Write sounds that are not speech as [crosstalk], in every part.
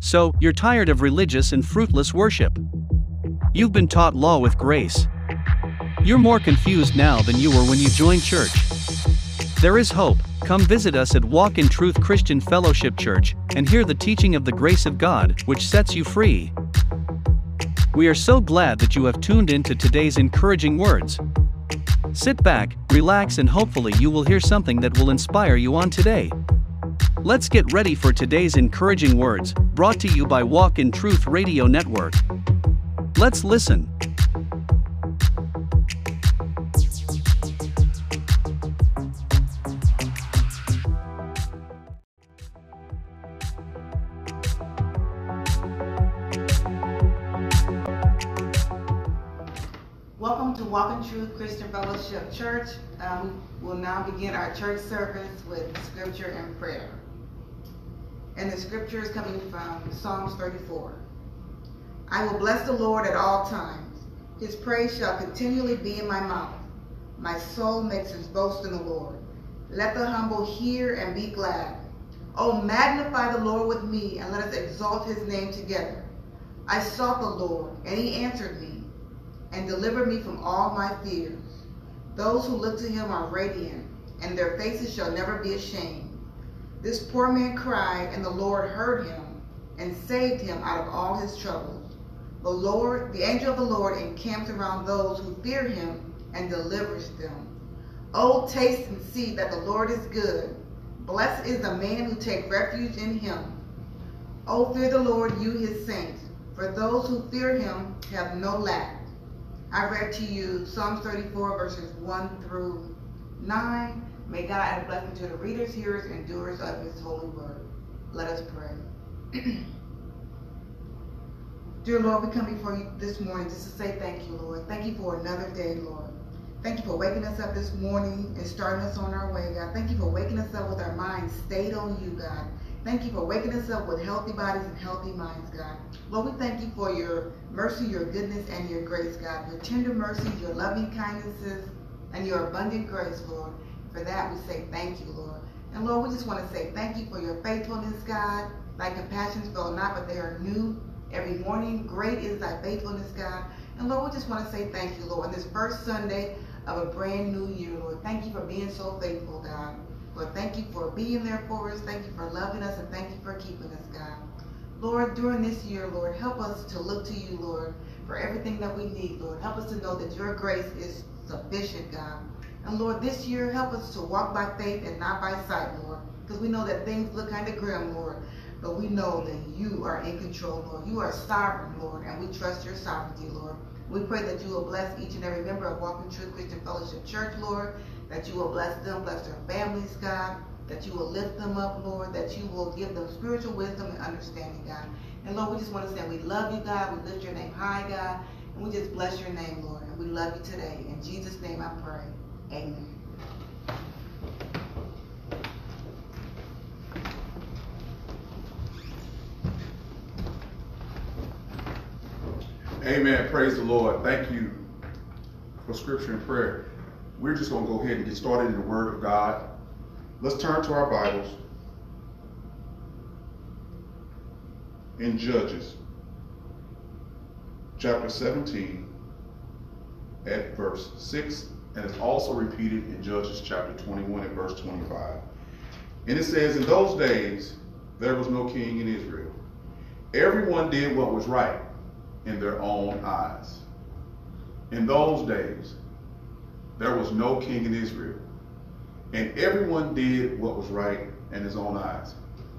So, you're tired of religious and fruitless worship. You've been taught law with grace. You're more confused now than you were when you joined church. There is hope. Come visit us at Walk in Truth Christian Fellowship Church and hear the teaching of the grace of God, which sets you free. We are so glad that you have tuned in to today's encouraging words. Sit back, relax, and hopefully you will hear something that will inspire you on today. Let's get ready for today's encouraging words, brought to you by Walk in Truth Radio Network. Let's listen. Welcome to Walk in Truth Christian Fellowship Church. Um, we will now begin our church service with scripture and prayer. And the scripture is coming from Psalms 34. I will bless the Lord at all times. His praise shall continually be in my mouth. My soul makes its boast in the Lord. Let the humble hear and be glad. Oh, magnify the Lord with me, and let us exalt his name together. I sought the Lord, and he answered me and delivered me from all my fears. Those who look to him are radiant, and their faces shall never be ashamed. This poor man cried, and the Lord heard him and saved him out of all his troubles. The Lord, the angel of the Lord encamps around those who fear him and delivers them. Oh, taste and see that the Lord is good. Blessed is the man who takes refuge in him. Oh, fear the Lord, you his saints, for those who fear him have no lack. I read to you Psalms 34, verses 1 through 9. May God add a blessing to the readers, hearers, and doers of his holy word. Let us pray. [clears throat] Dear Lord, we come before you this morning just to say thank you, Lord. Thank you for another day, Lord. Thank you for waking us up this morning and starting us on our way, God. Thank you for waking us up with our minds stayed on you, God. Thank you for waking us up with healthy bodies and healthy minds, God. Lord, we thank you for your mercy, your goodness, and your grace, God. Your tender mercies, your loving kindnesses, and your abundant grace, Lord. For that, we say thank you, Lord. And Lord, we just want to say thank you for your faithfulness, God. Thy compassions fail not, but they are new every morning. Great is thy faithfulness, God. And Lord, we just want to say thank you, Lord, on this first Sunday of a brand new year, Lord. Thank you for being so faithful, God. Lord, thank you for being there for us. Thank you for loving us, and thank you for keeping us, God. Lord, during this year, Lord, help us to look to you, Lord, for everything that we need, Lord. Help us to know that your grace is sufficient, God. And Lord, this year, help us to walk by faith and not by sight, Lord, because we know that things look kind of grim, Lord. But we know that you are in control, Lord. You are sovereign, Lord, and we trust your sovereignty, Lord. We pray that you will bless each and every member of Walk in Truth Christian Fellowship Church, Lord, that you will bless them, bless their families, God, that you will lift them up, Lord, that you will give them spiritual wisdom and understanding, God. And Lord, we just want to say we love you, God. We lift your name high, God. And we just bless your name, Lord. And we love you today. In Jesus' name I pray. Amen. Amen. Praise the Lord. Thank you for scripture and prayer. We're just going to go ahead and get started in the Word of God. Let's turn to our Bibles in Judges, chapter 17, at verse 6, and it's also repeated in Judges chapter 21 and verse 25. And it says, In those days there was no king in Israel. Everyone did what was right in their own eyes. In those days, there was no king in Israel, and everyone did what was right in his own eyes.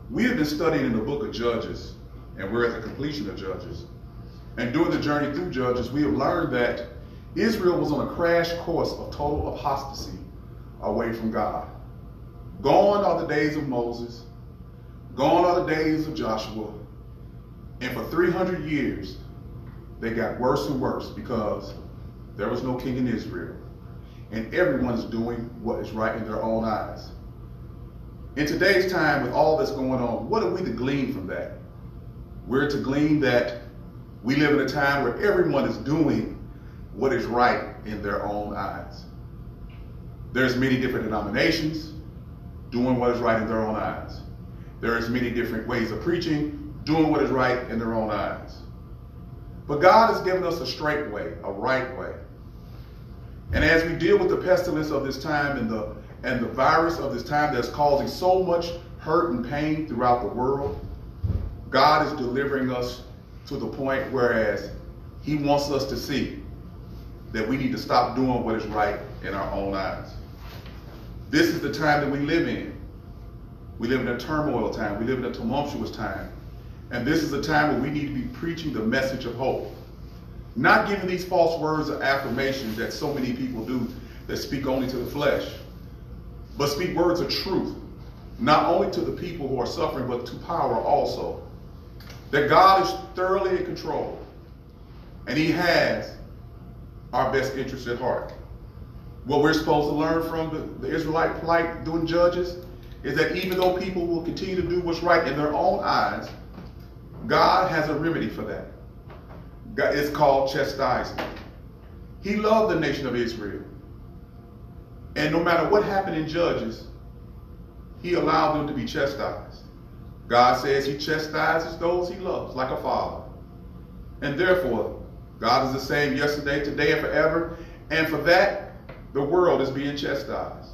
We have been studying in the book of Judges, and we're at the completion of Judges. And during the journey through Judges, we have learned that Israel was on a crash course of total apostasy away from God. Gone are the days of Moses, gone are the days of Joshua, and for 300 years, they got worse and worse because there was no king in Israel. And everyone's doing what is right in their own eyes. In today's time, with all that's going on, what are we to glean from that? We're to glean that we live in a time where everyone is doing what is right in their own eyes. There's many different denominations doing what is right in their own eyes. There's many different ways of preaching doing what is right in their own eyes. But God has given us a straight way, a right way. And as we deal with the pestilence of this time and the and the virus of this time that's causing so much hurt and pain throughout the world, God is delivering us to the point whereas he wants us to see that we need to stop doing what is right in our own eyes. This is the time that we live in. We live in a turmoil time. We live in a tumultuous time. And this is a time where we need to be preaching the message of hope. Not giving these false words of affirmation that so many people do that speak only to the flesh, but speak words of truth, not only to the people who are suffering, but to power also. That God is thoroughly in control, and He has our best interests at heart. What we're supposed to learn from the, the Israelite plight doing judges is that even though people will continue to do what's right in their own eyes, God has a remedy for that. It's called chastisement. He loved the nation of Israel. And no matter what happened in Judges, he allowed them to be chastised. God says he chastises those he loves like a father. And therefore, God is the same yesterday, today, and forever. And for that, the world is being chastised.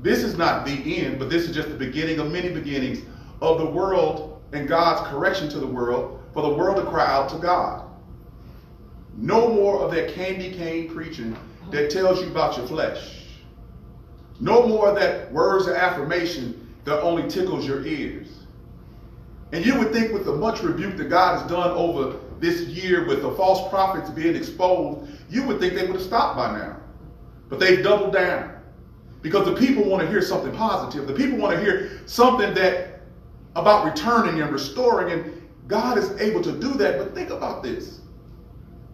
This is not the end, but this is just the beginning of many beginnings of the world and God's correction to the world for the world to cry out to God. No more of that candy cane preaching that tells you about your flesh. No more of that words of affirmation that only tickles your ears. And you would think with the much rebuke that God has done over this year with the false prophets being exposed, you would think they would have stopped by now. But they've doubled down. Because the people want to hear something positive. The people want to hear something that about returning and restoring. And God is able to do that. But think about this.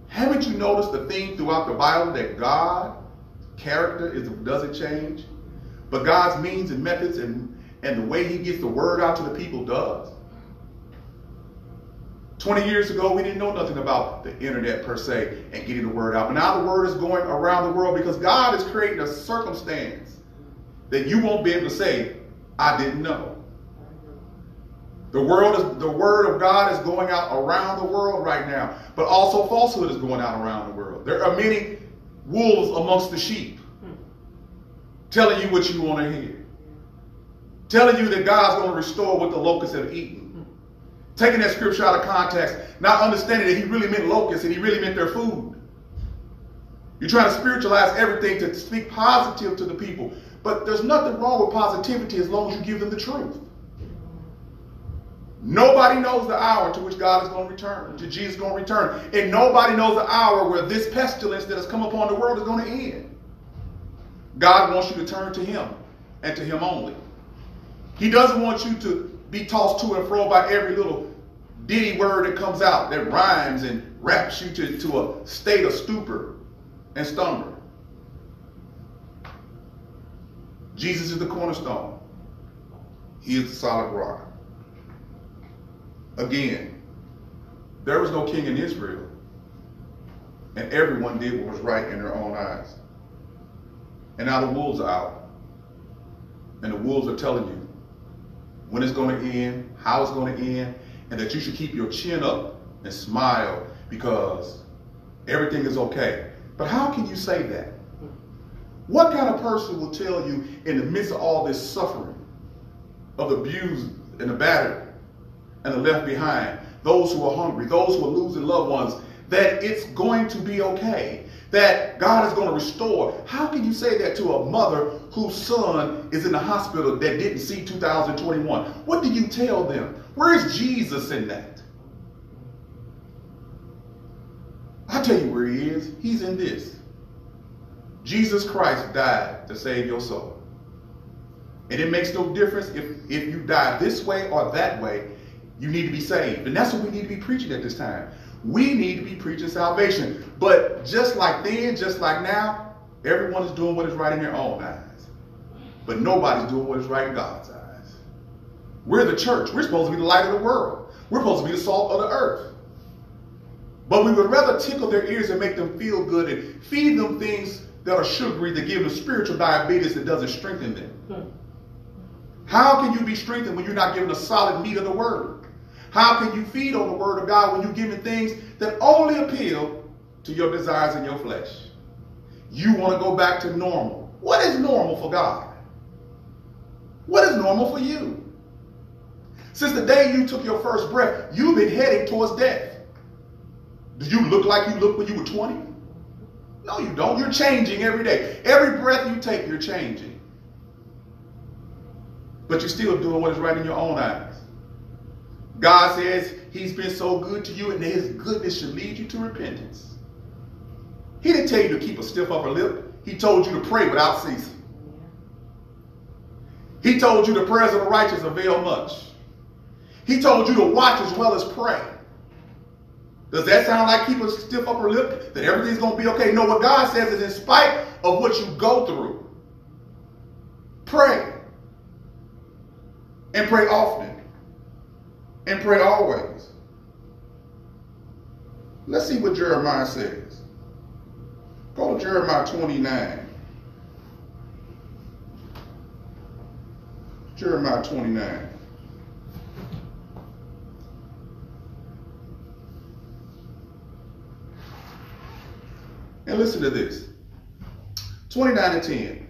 Haven't you noticed the theme throughout the Bible that God character is doesn't change? But God's means and methods and, and the way he gets the word out to the people does. 20 years ago, we didn't know nothing about the internet per se and getting the word out. But now the word is going around the world because God is creating a circumstance that you won't be able to say, I didn't know. The world is the word of God is going out around the world right now, but also falsehood is going out around the world. There are many wolves amongst the sheep telling you what you want to hear. Telling you that God's going to restore what the locusts have eaten. Taking that scripture out of context, not understanding that he really meant locusts and he really meant their food. You're trying to spiritualize everything to speak positive to the people. But there's nothing wrong with positivity as long as you give them the truth. Nobody knows the hour to which God is going to return, to Jesus is going to return. And nobody knows the hour where this pestilence that has come upon the world is going to end. God wants you to turn to Him and to Him only. He doesn't want you to be tossed to and fro by every little ditty word that comes out that rhymes and wraps you to, to a state of stupor and slumber. Jesus is the cornerstone. He is the solid rock. Again, there was no king in Israel, and everyone did what was right in their own eyes. And now the wolves are out, and the wolves are telling you when it's going to end, how it's going to end, and that you should keep your chin up and smile because everything is okay. But how can you say that? What kind of person will tell you in the midst of all this suffering, of the abused and the battered, and the left behind, those who are hungry, those who are losing loved ones, that it's going to be okay, that God is going to restore. How can you say that to a mother whose son is in the hospital that didn't see 2021? What do you tell them? Where is Jesus in that? I'll tell you where he is. He's in this. Jesus Christ died to save your soul. And it makes no difference if, if you die this way or that way. You need to be saved. And that's what we need to be preaching at this time. We need to be preaching salvation. But just like then, just like now, everyone is doing what is right in their own eyes. But nobody's doing what is right in God's eyes. We're the church. We're supposed to be the light of the world. We're supposed to be the salt of the earth. But we would rather tickle their ears and make them feel good and feed them things that are sugary that give them spiritual diabetes that doesn't strengthen them. Hmm. How can you be strengthened when you're not given the solid meat of the word? How can you feed on the word of God when you're giving things that only appeal to your desires and your flesh? You want to go back to normal. What is normal for God? What is normal for you? Since the day you took your first breath, you've been heading towards death. Do you look like you looked when you were 20? No, you don't. You're changing every day. Every breath you take, you're changing. But you're still doing what is right in your own eyes. God says He's been so good to you, and that His goodness should lead you to repentance. He didn't tell you to keep a stiff upper lip. He told you to pray without ceasing. He told you the prayers of the righteous avail much. He told you to watch as well as pray. Does that sound like keep a stiff upper lip? That everything's going to be okay? No, what God says is in spite of what you go through, pray. And pray often. Pray always. Let's see what Jeremiah says. Go to Jeremiah 29. Jeremiah 29. And listen to this 29 and 10.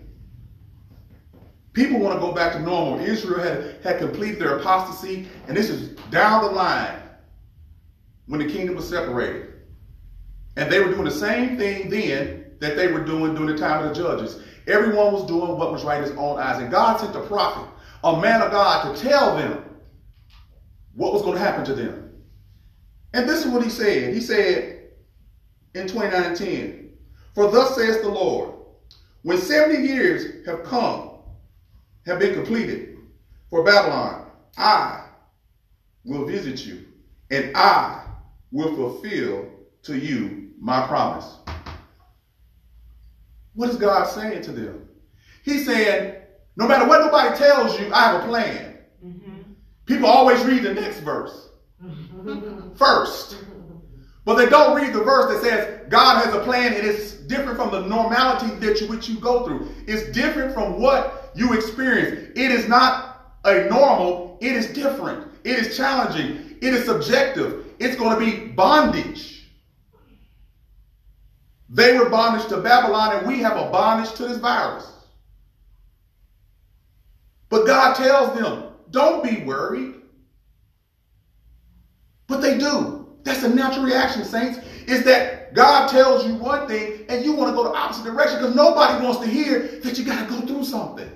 People want to go back to normal. Israel had, had completed their apostasy, and this is down the line when the kingdom was separated. And they were doing the same thing then that they were doing during the time of the judges. Everyone was doing what was right in his own eyes. And God sent a prophet, a man of God, to tell them what was going to happen to them. And this is what he said. He said in 29 and 10, for thus says the Lord, when 70 years have come, have been completed for Babylon, I will visit you, and I will fulfill to you my promise. What is God saying to them? He's saying, no matter what nobody tells you, I have a plan. Mm-hmm. People always read the next verse [laughs] first. But they don't read the verse that says God has a plan and it's different from the normality that you, which you go through. It's different from what you experience. It is not a normal, it is different. It is challenging. It is subjective. It's going to be bondage. They were bondage to Babylon, and we have a bondage to this virus. But God tells them, don't be worried. But they do. That's a natural reaction, saints. Is that God tells you one thing and you want to go the opposite direction because nobody wants to hear that you got to go through something.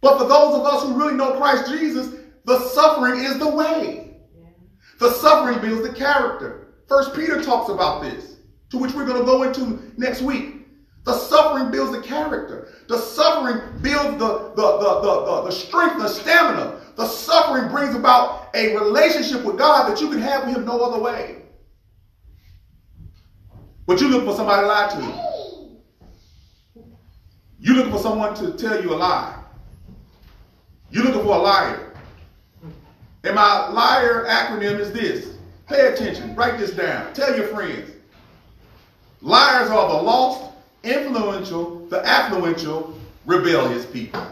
But for those of us who really know Christ Jesus, the suffering is the way. The suffering builds the character. First Peter talks about this, to which we're going to go into next week. The suffering builds the character. The suffering builds the, the, the, the, the, strength, the stamina. The suffering brings about a relationship with God that you can have with Him no other way. But you look for somebody to lie to you. You looking for someone to tell you a lie. You looking for a liar. And my liar acronym is this. Pay attention. Write this down. Tell your friends. Liars are the lost, influential, the affluential, rebellious people.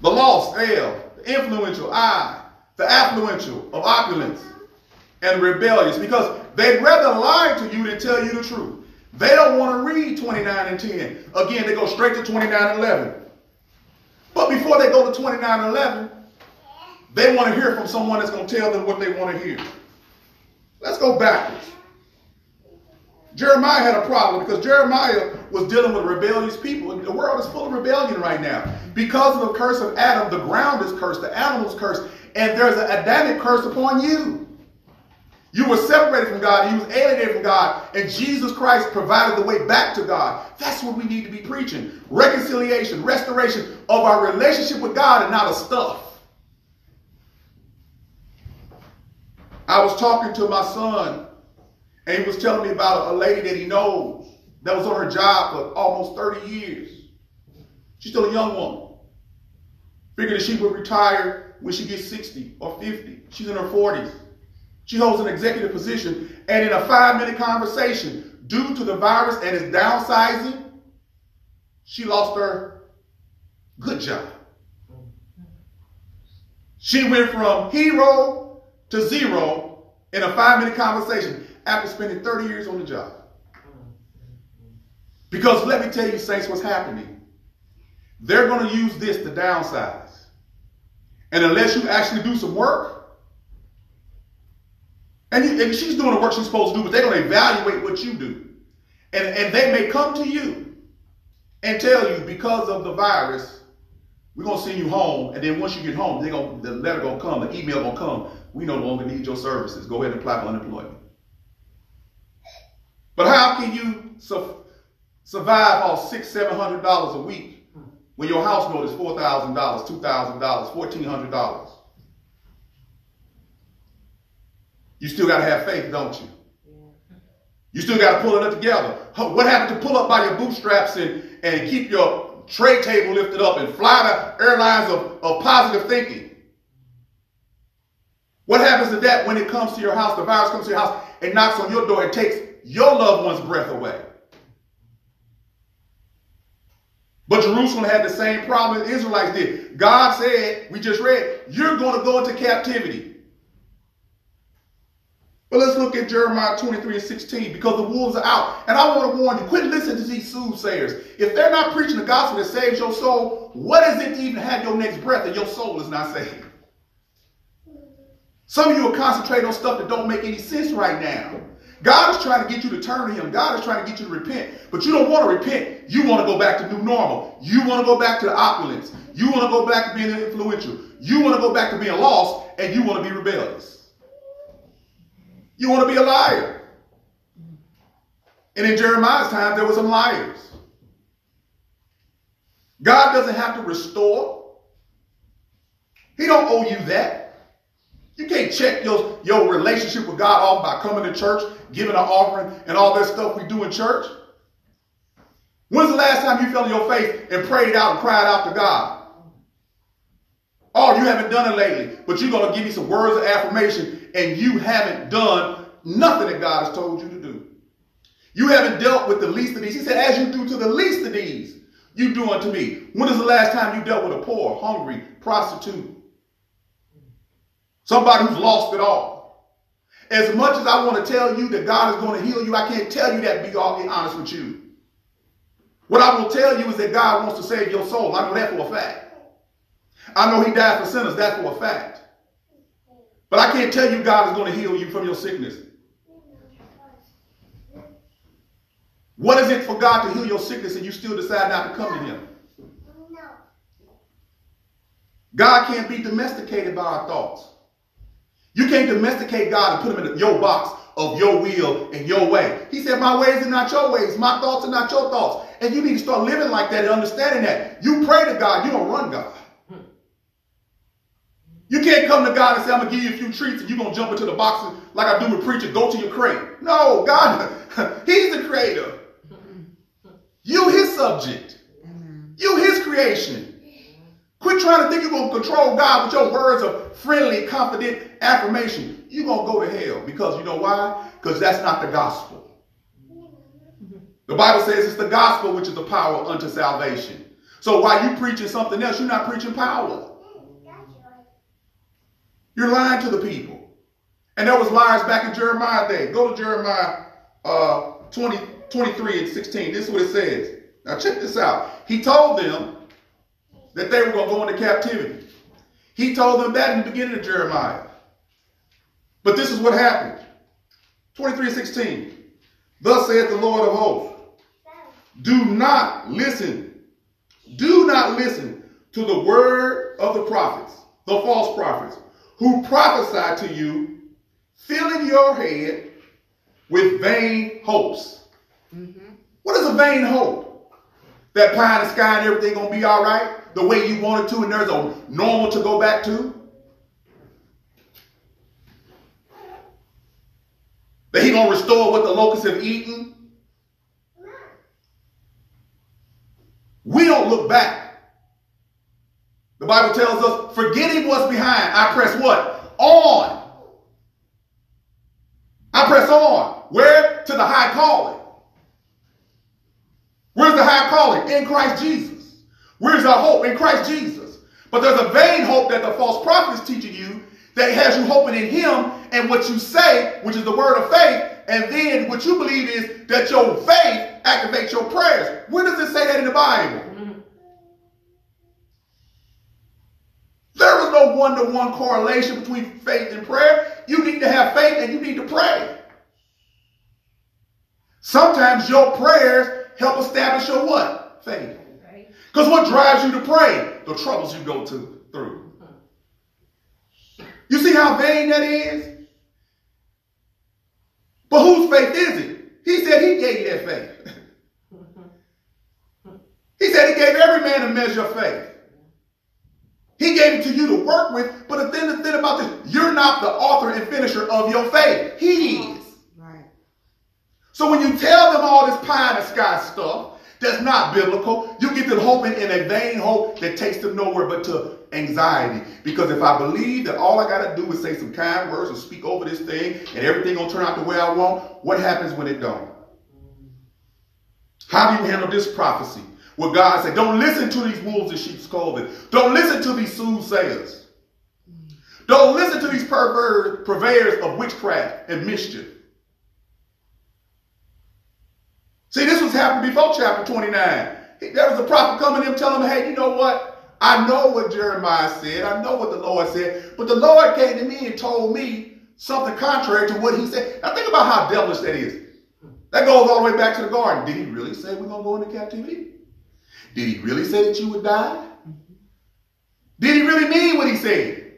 The lost, L, the influential, I, the affluential of opulence, and rebellious, because they'd rather lie to you than tell you the truth. They don't want to read 29 and 10. Again, they go straight to 29 and 11. But before they go to 29 and 11, they want to hear from someone that's going to tell them what they want to hear. Let's go backwards. Jeremiah had a problem because Jeremiah was dealing with rebellious people. The world is full of rebellion right now. Because of the curse of Adam, the ground is cursed, the animals cursed, and there's an Adamic curse upon you. You were separated from God, you was alienated from God, and Jesus Christ provided the way back to God. That's what we need to be preaching. Reconciliation, restoration of our relationship with God and not of stuff. I was talking to my son and he was telling me about a lady that he knows that was on her job for almost 30 years. She's still a young woman. Figured that she would retire when she gets 60 or 50. She's in her 40s. She holds an executive position, and in a five minute conversation, due to the virus and its downsizing, she lost her good job. She went from hero to zero in a five minute conversation after spending 30 years on the job. Because let me tell you, Saints, what's happening. They're going to use this to downsize. And unless you actually do some work, and, you, and she's doing the work she's supposed to do, but they're going to evaluate what you do. And, and they may come to you and tell you because of the virus, we're gonna send you home, and then once you get home, they gonna the letter gonna come, the email gonna come. We no longer need your services. Go ahead and apply for unemployment. But how can you su- survive off six, seven hundred dollars a week when your house note is four thousand dollars, two thousand dollars, fourteen hundred dollars? You still gotta have faith, don't you? You still got to pull it up together. What happened to pull up by your bootstraps and, and keep your tray table lifted up and fly the airlines of, of positive thinking? What happens to that when it comes to your house? The virus comes to your house and knocks on your door and takes your loved one's breath away. But Jerusalem had the same problem the Israelites did. God said, we just read, you're going to go into captivity. But let's look at Jeremiah 23 and 16 because the wolves are out. And I want to warn you, quit listening to these soothsayers. If they're not preaching the gospel that saves your soul, what is it to even have your next breath and your soul is not saved? Some of you are concentrating on stuff that don't make any sense right now. God is trying to get you to turn to Him. God is trying to get you to repent. But you don't want to repent. You want to go back to new normal. You want to go back to the opulence. You want to go back to being influential. You want to go back to being lost, and you want to be rebellious. You want to be a liar. And in Jeremiah's time, there were some liars. God doesn't have to restore. He don't owe you that. You can't check your, your relationship with God off by coming to church, giving an offering, and all that stuff we do in church. When's the last time you fell on your face and prayed out and cried out to God? Oh, you haven't done it lately, but you're going to give me some words of affirmation and you haven't done nothing that God has told you to do. You haven't dealt with the least of these. He said, as you do to the least of these, you do unto me. When is the last time you dealt with a poor, hungry, prostitute? Somebody who's lost it all. As much as I want to tell you that God is going to heal you, I can't tell you that be all be honest with you. What I will tell you is that God wants to save your soul. I know that for a fact. I know he died for sinners, that's for a fact. But I can't tell you God is going to heal you from your sickness. What is it for God to heal your sickness and you still decide not to come to him? God can't be domesticated by our thoughts. You can't domesticate God and put him in your box of your will and your way. He said, My ways are not your ways, my thoughts are not your thoughts. And you need to start living like that and understanding that. You pray to God, you don't run God. You can't come to God and say, I'm going to give you a few treats and you're going to jump into the boxes like I do with preachers. Go to your crate. No, God, [laughs] He's the creator. You His subject. You His creation. Quit trying to think you're going to control God with your words of friendly, confident affirmation. You're going to go to hell because you know why? Because that's not the gospel. The Bible says it's the gospel which is the power unto salvation. So while you preaching something else, you're not preaching power. You're lying to the people. And there was liars back in Jeremiah day. Go to Jeremiah uh, 20, 23 and 16. This is what it says. Now check this out. He told them that they were going to go into captivity. He told them that in the beginning of Jeremiah. But this is what happened. 23 and 16. Thus saith the Lord of hosts. Do not listen. Do not listen to the word of the prophets, the false prophets who prophesy to you, filling your head with vain hopes. Mm-hmm. What is a vain hope? That pie in the sky and everything gonna be all right the way you want it to, and there's a normal to go back to. That he gonna restore what the locusts have eaten. We don't look back. The Bible tells us, forgetting what's behind, I press what? On. I press on. Where? To the high calling. Where's the high calling? In Christ Jesus. Where's our hope? In Christ Jesus. But there's a vain hope that the false prophet is teaching you that has you hoping in him and what you say, which is the word of faith, and then what you believe is that your faith activates your prayers. Where does it say that in the Bible? There is no one-to-one correlation between faith and prayer. You need to have faith and you need to pray. Sometimes your prayers help establish your what? Faith. Because what drives you to pray? The troubles you go to through. You see how vain that is? But whose faith is it? He said he gave you that faith. [laughs] he said he gave every man a measure of faith. He gave it to you to work with, but the thing, the thing about this, you're not the author and finisher of your faith. He is. Right. So when you tell them all this pie in the sky stuff, that's not biblical. You get them hoping in a vain hope that takes them nowhere but to anxiety. Because if I believe that all I got to do is say some kind words and speak over this thing and everything gonna turn out the way I want, what happens when it don't? How do you handle this prophecy? Where God said, don't listen to these wolves in sheep's clothing. Don't listen to these soothsayers. Don't listen to these pervert, purveyors of witchcraft and mischief. See, this was happening before chapter 29. There was a prophet coming him telling him, hey, you know what? I know what Jeremiah said. I know what the Lord said. But the Lord came to me and told me something contrary to what he said. Now think about how devilish that is. That goes all the way back to the garden. Did he really say we're going to go into captivity? Did he really say that you would die? Did he really mean what he said?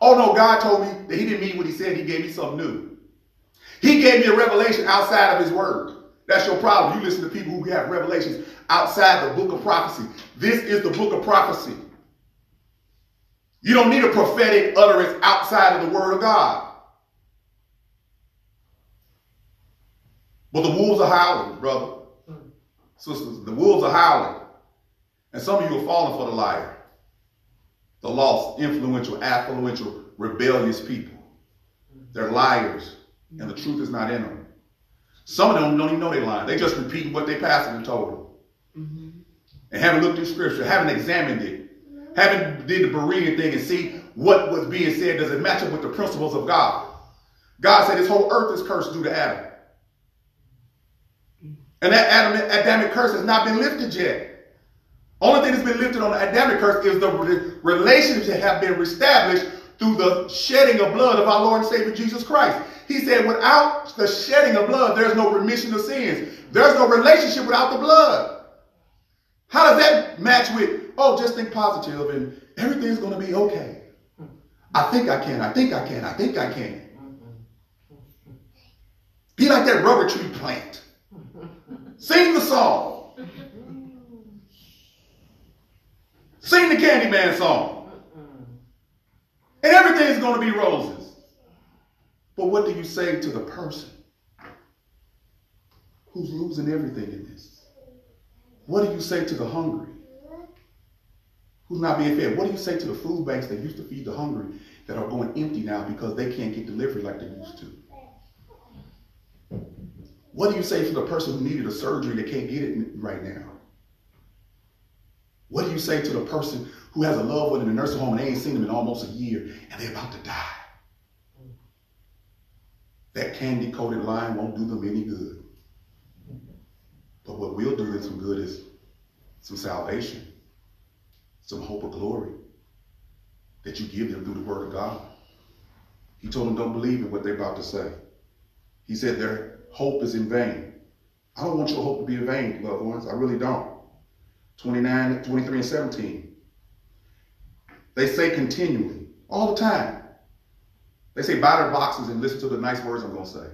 Oh no, God told me that he didn't mean what he said. He gave me something new. He gave me a revelation outside of his word. That's your problem. You listen to people who have revelations outside the book of prophecy. This is the book of prophecy. You don't need a prophetic utterance outside of the word of God. But the wolves are howling, brother. Sisters, the wolves are howling. And some of you are falling for the liar. The lost, influential, affluential, rebellious people. They're liars, and the truth is not in them. Some of them don't even know they're lying. They just repeating what their pastor told them. Mm-hmm. And haven't looked at scripture, haven't examined it, haven't did the Berean thing and see what was being said. Does it match up with the principles of God? God said this whole earth is cursed due to Adam. And that Adam, Adamic curse has not been lifted yet. Only thing that's been lifted on the Adamic curse is the relationships that have been established through the shedding of blood of our Lord and Savior Jesus Christ. He said, without the shedding of blood, there's no remission of sins. There's no relationship without the blood. How does that match with, oh, just think positive and everything's going to be okay? I think I can, I think I can, I think I can. Be like that rubber tree plant. Sing the song. Sing the Candyman song. And everything's going to be roses. But what do you say to the person who's losing everything in this? What do you say to the hungry who's not being fed? What do you say to the food banks that used to feed the hungry that are going empty now because they can't get delivery like they used to? What do you say to the person who needed a surgery that can't get it right now? What do you say to the person who has a loved one in a nursing home and they ain't seen them in almost a year and they're about to die? That candy coated line won't do them any good. But what will do them some good is some salvation, some hope of glory that you give them through the word of God. He told them don't believe in what they're about to say. He said their hope is in vain. I don't want your hope to be in vain, loved ones. I really don't. 29, 23, and 17. They say continually, all the time, they say buy their boxes and listen to the nice words I'm going to say.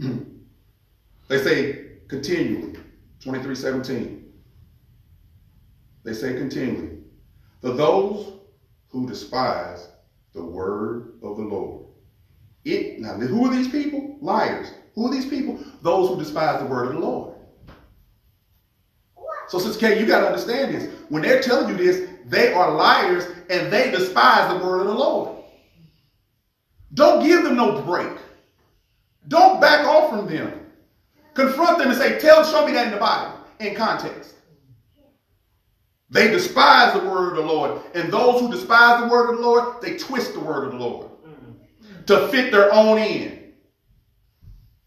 [clears throat] they say continually, 23, 17. They say continually, for those who despise the word of the Lord. It now who are these people? Liars. Who are these people? Those who despise the word of the Lord. So, Sister Kay, you got to understand this. When they're telling you this, they are liars and they despise the word of the Lord. Don't give them no break. Don't back off from them. Confront them and say, tell, show me that in the Bible, in context. They despise the word of the Lord. And those who despise the word of the Lord, they twist the word of the Lord to fit their own end.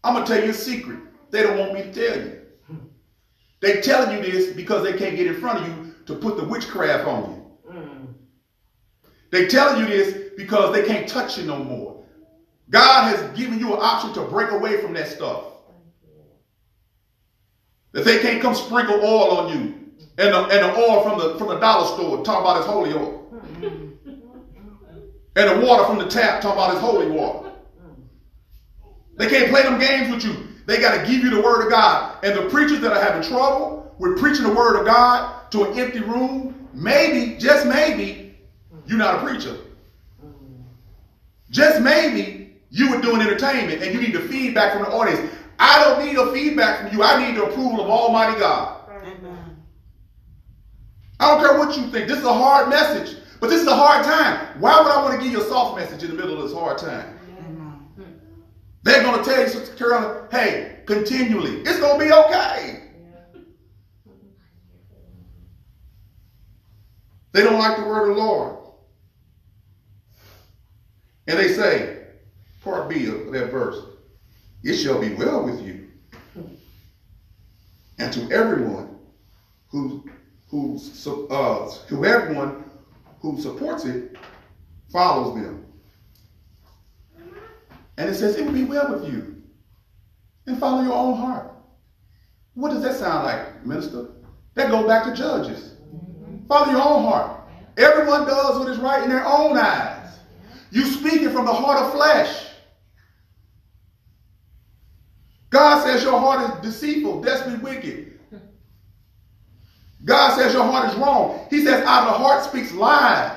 I'm going to tell you a secret. They don't want me to tell you. They telling you this because they can't get in front of you to put the witchcraft on you. Mm. They telling you this because they can't touch you no more. God has given you an option to break away from that stuff. That they can't come sprinkle oil on you. And the, and the oil from the from the dollar store, talk about his holy oil. and the water from the tap, talk about his holy water. They can't play them games with you. They got to give you the word of God. And the preachers that are having trouble with preaching the word of God to an empty room, maybe, just maybe, you're not a preacher. Just maybe you were doing entertainment and you need the feedback from the audience. I don't need a feedback from you. I need the approval of Almighty God. Amen. I don't care what you think. This is a hard message, but this is a hard time. Why would I want to give you a soft message in the middle of this hard time? They're going to tell you, Sister Carolyn, hey, continually, it's going to be okay. They don't like the word of the Lord. And they say, part B of that verse, it shall be well with you. And to everyone who who uh, who everyone who supports it follows them. And it says it will be well with you. And follow your own heart. What does that sound like, minister? That goes back to Judges. Follow your own heart. Everyone does what is right in their own eyes. You speaking from the heart of flesh. God says your heart is deceitful, desperately wicked. God says your heart is wrong. He says out of the heart speaks lies.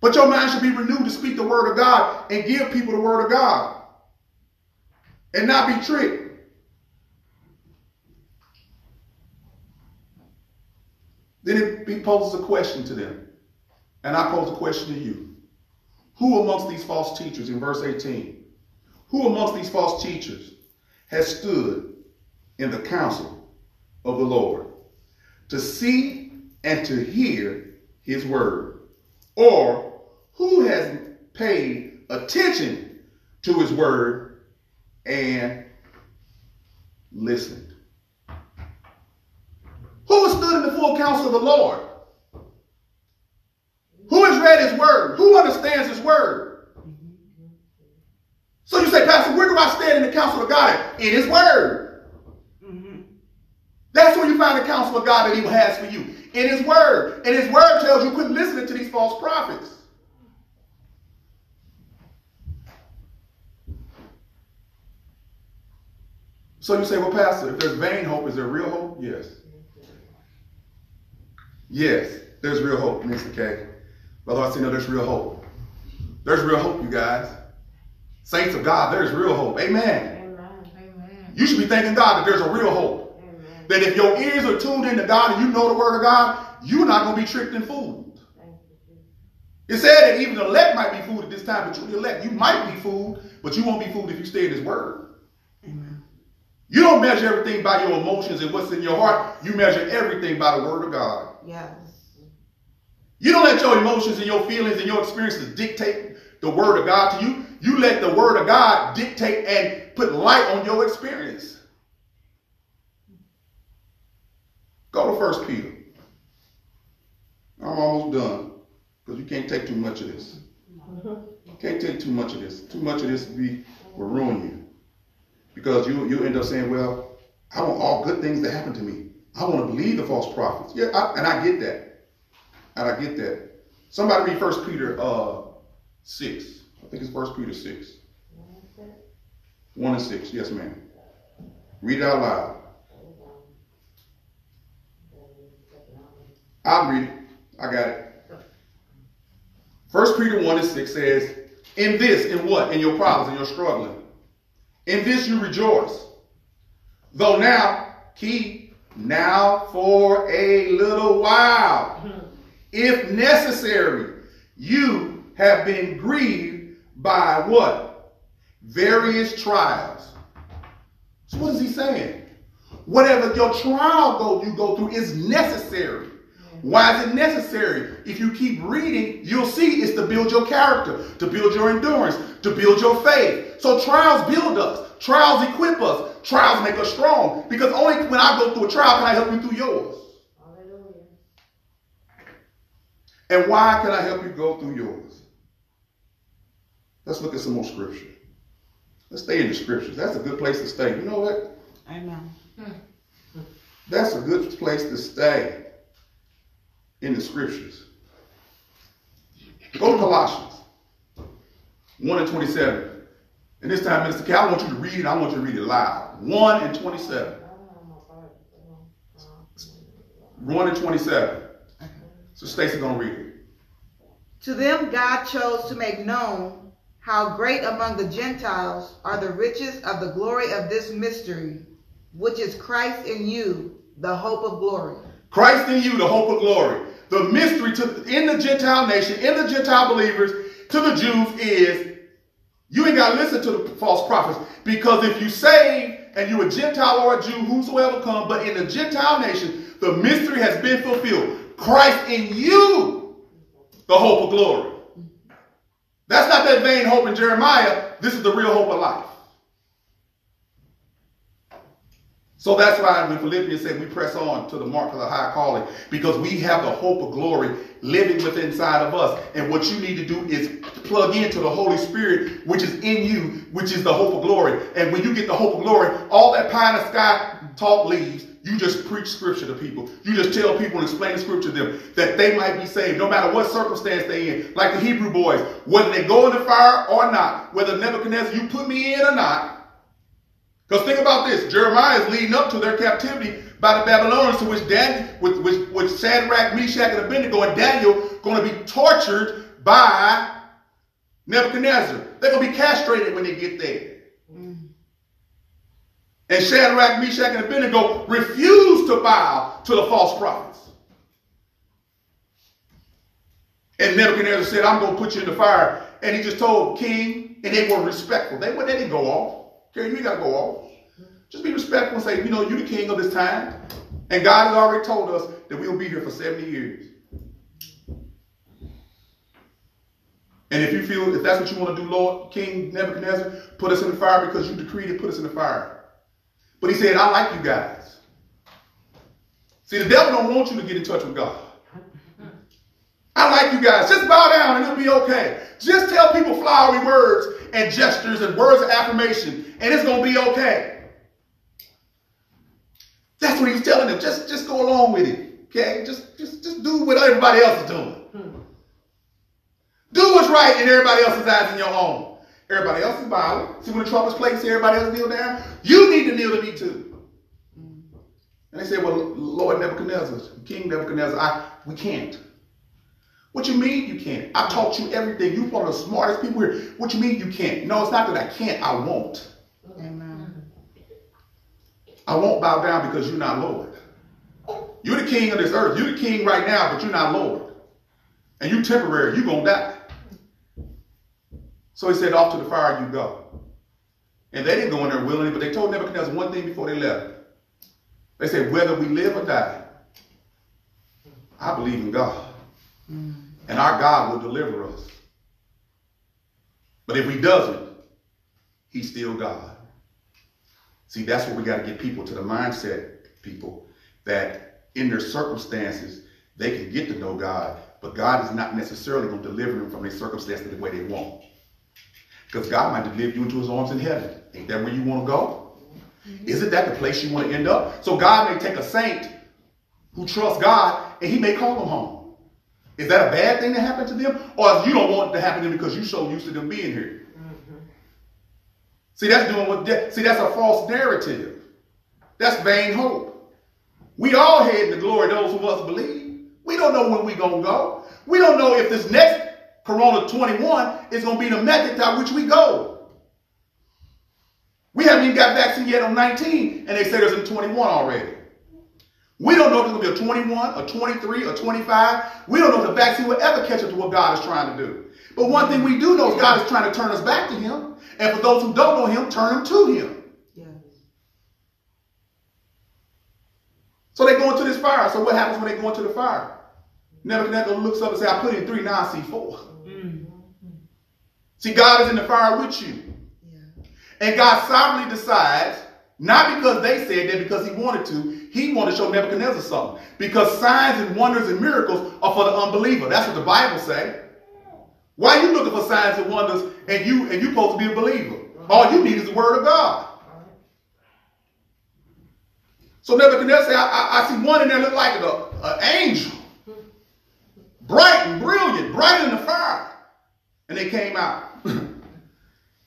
But your mind should be renewed to speak the word of God and give people the word of God and not be tricked. Then it poses a question to them. And I pose a question to you. Who amongst these false teachers, in verse 18, who amongst these false teachers has stood in the counsel of the Lord to see and to hear his word? Or who has paid attention to his word and listened? Stood in the full counsel of the Lord? Who has read his word? Who understands his word? So you say, Pastor, where do I stand in the counsel of God? In his word. That's where you find the counsel of God that he has for you. In his word. And his word tells you quit listening to these false prophets. So you say, well, Pastor, if there's vain hope, is there real hope? Yes. Yes, there's real hope, Mr. K. Brother, no, there's real hope. There's real hope, you guys. Saints of God, there's real hope. Amen. Amen. You should be thanking God that there's a real hope. Amen. That if your ears are tuned into God and you know the word of God, you're not going to be tricked and fooled. It said that even the elect might be fooled at this time, but you're the elect. You might be fooled, but you won't be fooled if you stay in his word. You don't measure everything by your emotions and what's in your heart. You measure everything by the word of God. Yes. You don't let your emotions and your feelings and your experiences dictate the word of God to you. You let the word of God dictate and put light on your experience. Go to First Peter. I'm almost done because you can't take too much of this. You can't take too much of this. Too much of this will, be, will ruin you. Because you, you end up saying, well, I want all good things to happen to me. I want to believe the false prophets. Yeah, I, and I get that. And I get that. Somebody read First Peter uh, 6. I think it's First Peter 6. 1 and 6. Yes, ma'am. Read it out loud. I'll read it. I got it. First Peter 1 and 6 says, In this, in what? In your problems, in your struggling in this you rejoice. Though now, keep now for a little while, if necessary, you have been grieved by what? Various trials. So what is he saying? Whatever your trial go you go through is necessary. Why is it necessary? If you keep reading, you'll see it's to build your character, to build your endurance, to build your faith. So trials build us. Trials equip us. Trials make us strong. Because only when I go through a trial can I help you through yours. Hallelujah. And why can I help you go through yours? Let's look at some more scripture. Let's stay in the scriptures. That's a good place to stay. You know what? Amen. Hmm. That's a good place to stay in the scriptures. Go to Colossians 1 and 27. And this time, Minister Cal, I want you to read it. I want you to read it loud. 1 and 27. 1 and 27. So Stacy gonna read it. To them God chose to make known how great among the Gentiles are the riches of the glory of this mystery, which is Christ in you, the hope of glory. Christ in you, the hope of glory. The mystery to in the Gentile nation, in the Gentile believers, to the Jews is you ain't got to listen to the false prophets because if you say and you a Gentile or a Jew, whosoever come, but in the Gentile nation, the mystery has been fulfilled. Christ in you, the hope of glory. That's not that vain hope in Jeremiah. This is the real hope of life. So that's why when Philippians said we press on to the mark of the high calling, because we have the hope of glory living within inside of us. And what you need to do is plug into the Holy Spirit, which is in you, which is the hope of glory. And when you get the hope of glory, all that pie in the sky talk leaves. You just preach scripture to people. You just tell people and explain scripture to them that they might be saved no matter what circumstance they in. Like the Hebrew boys, whether they go in the fire or not, whether Nebuchadnezzar, you put me in or not, because think about this Jeremiah is leading up to their captivity by the Babylonians, to which Daniel, with, with, with Shadrach, Meshach, and Abednego, and Daniel going to be tortured by Nebuchadnezzar. They're going to be castrated when they get there. And Shadrach, Meshach, and Abednego refused to bow to the false prophets. And Nebuchadnezzar said, I'm going to put you in the fire. And he just told king, and they were respectful. They, they didn't go off. Okay, you got to go off. Just be respectful and say, you know, you're the king of this time. And God has already told us that we'll be here for 70 years. And if you feel, if that's what you want to do, Lord, King Nebuchadnezzar, put us in the fire because you decreed it, put us in the fire. But he said, I like you guys. See, the devil don't want you to get in touch with God. I like you guys. Just bow down and it'll be okay. Just tell people flowery words and gestures and words of affirmation, and it's going to be okay. That's what he's telling them. Just, just go along with it. Okay? Just, just, just do what everybody else is doing. Hmm. Do what's right in everybody else's eyes and your own. Everybody else is bowing. See when the trumpets play, see everybody else kneel down? You need to kneel to me too. And they say, well, Lord Nebuchadnezzar, King Nebuchadnezzar, I, we can't. What you mean you can't? I taught you everything. You're one of the smartest people here. What you mean you can't? No, it's not that I can't. I won't. Amen. I won't bow down because you're not Lord. You're the king of this earth. You're the king right now, but you're not Lord. And you're temporary. You're going to die. So he said, off to the fire you go. And they didn't go in there willingly, but they told Nebuchadnezzar one thing before they left. They said, whether we live or die, I believe in God. Mm. And our God will deliver us. But if he doesn't, he's still God. See, that's what we got to get people to the mindset, people, that in their circumstances, they can get to know God, but God is not necessarily going to deliver them from their circumstances the way they want. Because God might deliver you into his arms in heaven. Ain't that where you want to go? Mm-hmm. Isn't that the place you want to end up? So God may take a saint who trusts God and he may call them home. Is that a bad thing to happen to them? Or you don't want it to happen to them because you're so used to them being here? See, that's doing what, see, that's a false narrative. That's vain hope. We all head to glory, those of us believe. We don't know when we're going to go. We don't know if this next Corona 21 is going to be the method by which we go. We haven't even got vaccine yet on 19, and they say there's in 21 already. We don't know if it's going to be a 21, a 23, a 25. We don't know if the vaccine will ever catch up to what God is trying to do. But one thing we do know is God is trying to turn us back to Him. And for those who don't know Him, turn them to Him. So they go into this fire. So what happens when they go into the fire? Nebuchadnezzar looks up and says, I put in three, now I see four. Mm. See, God is in the fire with you. Yeah. And God sovereignly decides, not because they said that, because he wanted to, he wanted to show Nebuchadnezzar something. Because signs and wonders and miracles are for the unbeliever. That's what the Bible says. Why are you looking for signs and wonders and you and you supposed to be a believer? All you need is the word of God. So Nebuchadnezzar said, I, I, I, see one in there look like an angel. Bright and brilliant, brighter than the fire. And they came out. [laughs] and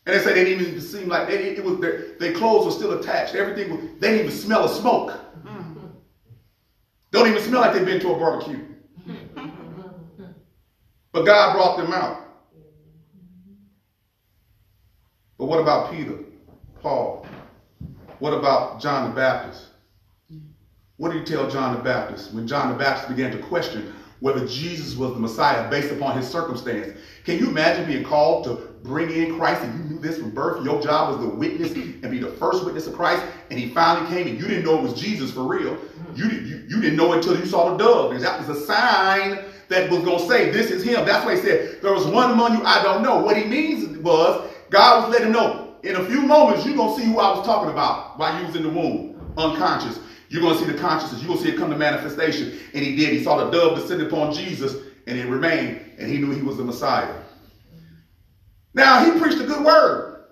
they said they didn't even seem like they, it was their, their clothes were still attached. Everything was, they didn't even smell of smoke. Mm-hmm. Don't even smell like they've been to a barbecue. But God brought them out. But what about Peter, Paul? What about John the Baptist? What did he tell John the Baptist when John the Baptist began to question whether Jesus was the Messiah based upon his circumstance? Can you imagine being called to bring in Christ and you knew this from birth? Your job was to witness and be the first witness of Christ, and he finally came and you didn't know it was Jesus for real. You, you, you didn't know until you saw the dove because that was a sign that was going to say, This is him. That's why he said, There was one among you I don't know. What he means was, God was letting him know, in a few moments, you're going to see who I was talking about while you was in the womb, unconscious. You're going to see the consciousness. You're going to see it come to manifestation. And he did. He saw the dove descend upon Jesus, and it remained, and he knew he was the Messiah. Now, he preached a good word.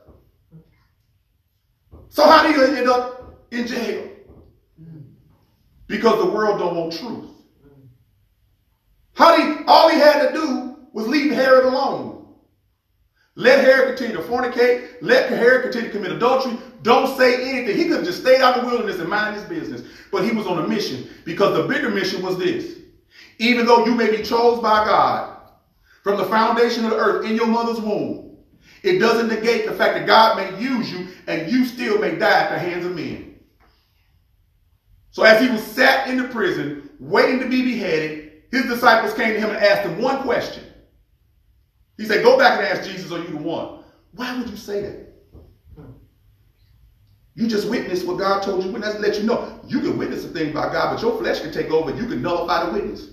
So how did he end up in jail? Because the world don't want truth. He, all he had to do was leave Herod alone. Let Herod continue to fornicate. Let Herod continue to commit adultery. Don't say anything. He could have just stayed out in the wilderness and mind his business. But he was on a mission because the bigger mission was this. Even though you may be chosen by God from the foundation of the earth in your mother's womb, it doesn't negate the fact that God may use you and you still may die at the hands of men. So as he was sat in the prison, waiting to be beheaded, his disciples came to him and asked him one question. He said, Go back and ask Jesus, are you the one? Why would you say that? You just witnessed what God told you. Let's let you know. You can witness a thing by God, but your flesh can take over. You can nullify the witness.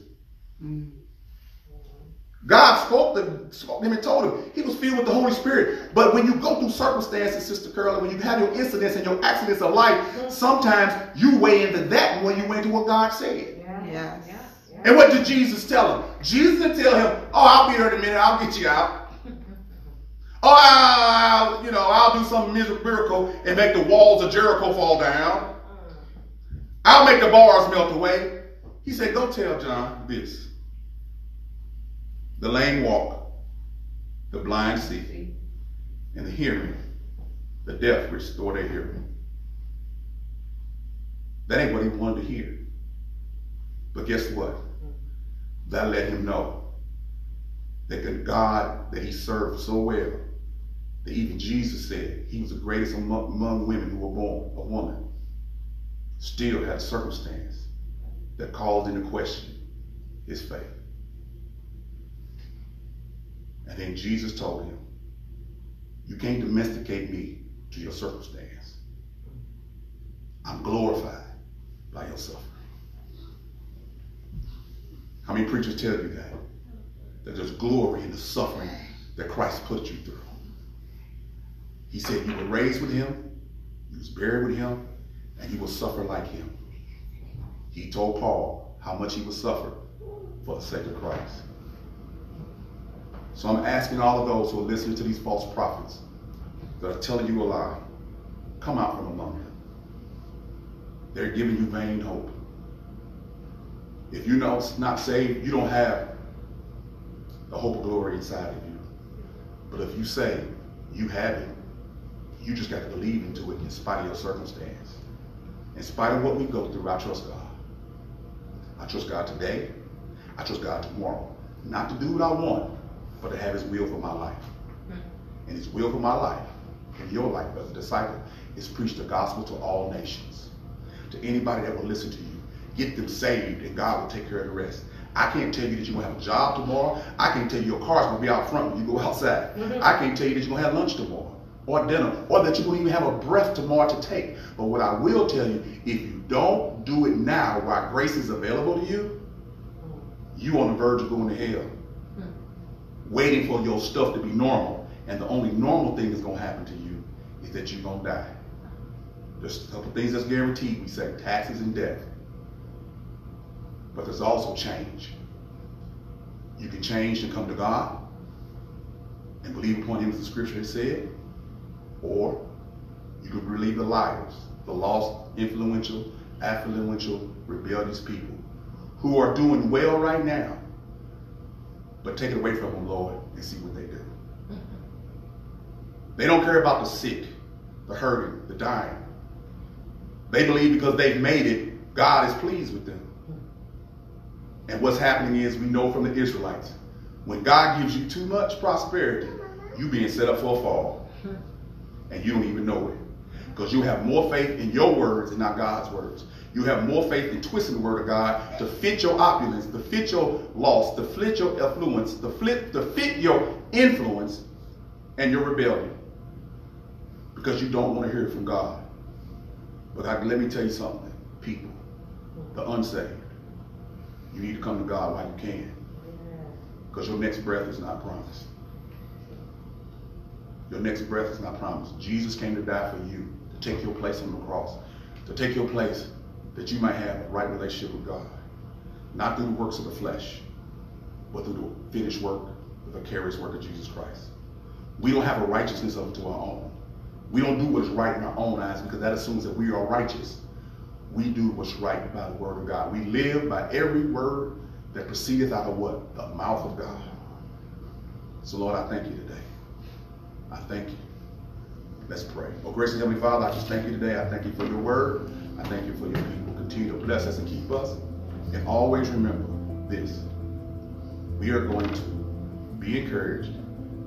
God spoke to, spoke to him and told him he was filled with the Holy Spirit. But when you go through circumstances, Sister Curly, when you have your incidents and your accidents of life, sometimes you weigh into that more you weigh into what God said. Yeah. Yes. And what did Jesus tell him? Jesus didn't tell him, "Oh, I'll be here in a minute. I'll get you out." [laughs] Oh, I'll, you know, I'll do some miracle and make the walls of Jericho fall down. I'll make the bars melt away. He said, "Go tell John this: the lame walk, the blind see, and the hearing, the deaf restore their hearing." That ain't what he wanted to hear. But guess what? that let him know that the God that he served so well, that even Jesus said he was the greatest among, among women who were born, a woman, still had a circumstance that called into question his faith. And then Jesus told him, You can't domesticate me to your circumstance. I'm glorified by your suffering. How many preachers tell you that? That there's glory in the suffering that Christ put you through. He said you were raised with him, you was buried with him, and you will suffer like him. He told Paul how much he would suffer for the sake of Christ. So I'm asking all of those who are listening to these false prophets that are telling you a lie, come out from among them. They're giving you vain hope. If you're not saved, you don't have the hope of glory inside of you. But if you say you have it, you just got to believe into it in spite of your circumstance. In spite of what we go through, I trust God. I trust God today. I trust God tomorrow. Not to do what I want, but to have his will for my life. Hmm. And his will for my life, and your life as a disciple, is preach the gospel to all nations. To anybody that will listen to you get them saved, and God will take care of the rest. I can't tell you that you're going to have a job tomorrow. I can't tell you your car's going to be out front when you go outside. Mm-hmm. I can't tell you that you're going to have lunch tomorrow. or dinner, or that you won't even have a breath tomorrow to take. But what I will tell you, if you don't do it now while grace is available to you, you're on the verge of going to hell. Waiting for your stuff to be normal. And the only normal thing that's going to happen to you is that you're going to die. There's a couple things that's guaranteed. We say taxes and death. But there's also change. You can change and come to God and believe upon him as the scripture has said, or you can believe the liars, the lost, influential, affluential, rebellious people who are doing well right now, but take it away from them, Lord, and see what they do. They don't care about the sick, the hurting, the dying. They believe because they've made it, God is pleased with them. And what's happening is we know from the Israelites, when God gives you too much prosperity, you being set up for a fall. And you don't even know it. Because you have more faith in your words and not God's words. You have more faith in twisting the word of God to fit your opulence, to fit your loss, to fit your affluence, to fit, to fit your influence and your rebellion. Because you don't want to hear it from God. But I, let me tell you something, people, the unsaved, you need to come to God while you can. Because your next breath is not promised. Your next breath is not promised. Jesus came to die for you, to take your place on the cross, to take your place that you might have a right relationship with God. Not through the works of the flesh, but through the finished work, the vicarious work of Jesus Christ. We don't have a righteousness of to our own. We don't do what is right in our own eyes because that assumes that we are righteous. We do what's right by the word of God. We live by every word that proceedeth out of what? The mouth of God. So Lord, I thank you today. I thank you. Let's pray. Oh, gracious Heavenly Father, I just thank you today. I thank you for your word. I thank you for your people. Continue to bless us and keep us. And always remember this. We are going to be encouraged,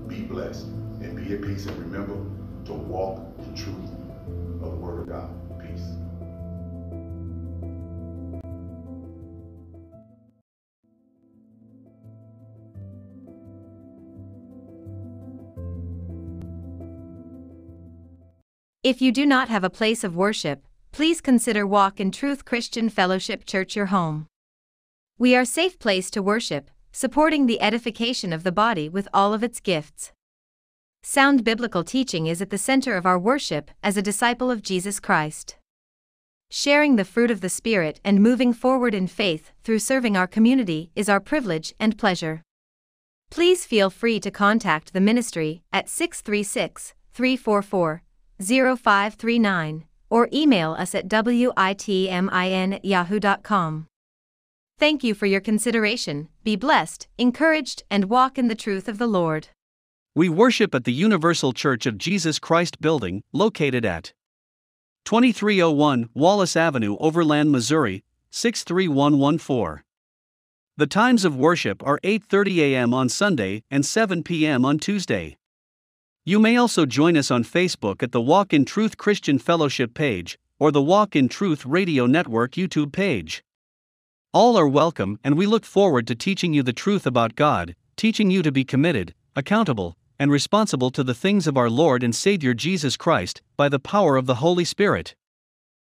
be blessed, and be at peace. And remember to walk in truth of the word of God. If you do not have a place of worship, please consider Walk in Truth Christian Fellowship Church your home. We are a safe place to worship, supporting the edification of the body with all of its gifts. Sound biblical teaching is at the center of our worship as a disciple of Jesus Christ. Sharing the fruit of the Spirit and moving forward in faith through serving our community is our privilege and pleasure. Please feel free to contact the ministry at 636 344 0539 or email us at at Thank you for your consideration. Be blessed, encouraged, and walk in the truth of the Lord. We worship at the Universal Church of Jesus Christ building, located at 2301 Wallace Avenue, Overland, Missouri 63114. The times of worship are 8:30 a.m. on Sunday and 7 p.m. on Tuesday. You may also join us on Facebook at the Walk in Truth Christian Fellowship page or the Walk in Truth Radio Network YouTube page. All are welcome, and we look forward to teaching you the truth about God, teaching you to be committed, accountable, and responsible to the things of our Lord and Savior Jesus Christ by the power of the Holy Spirit.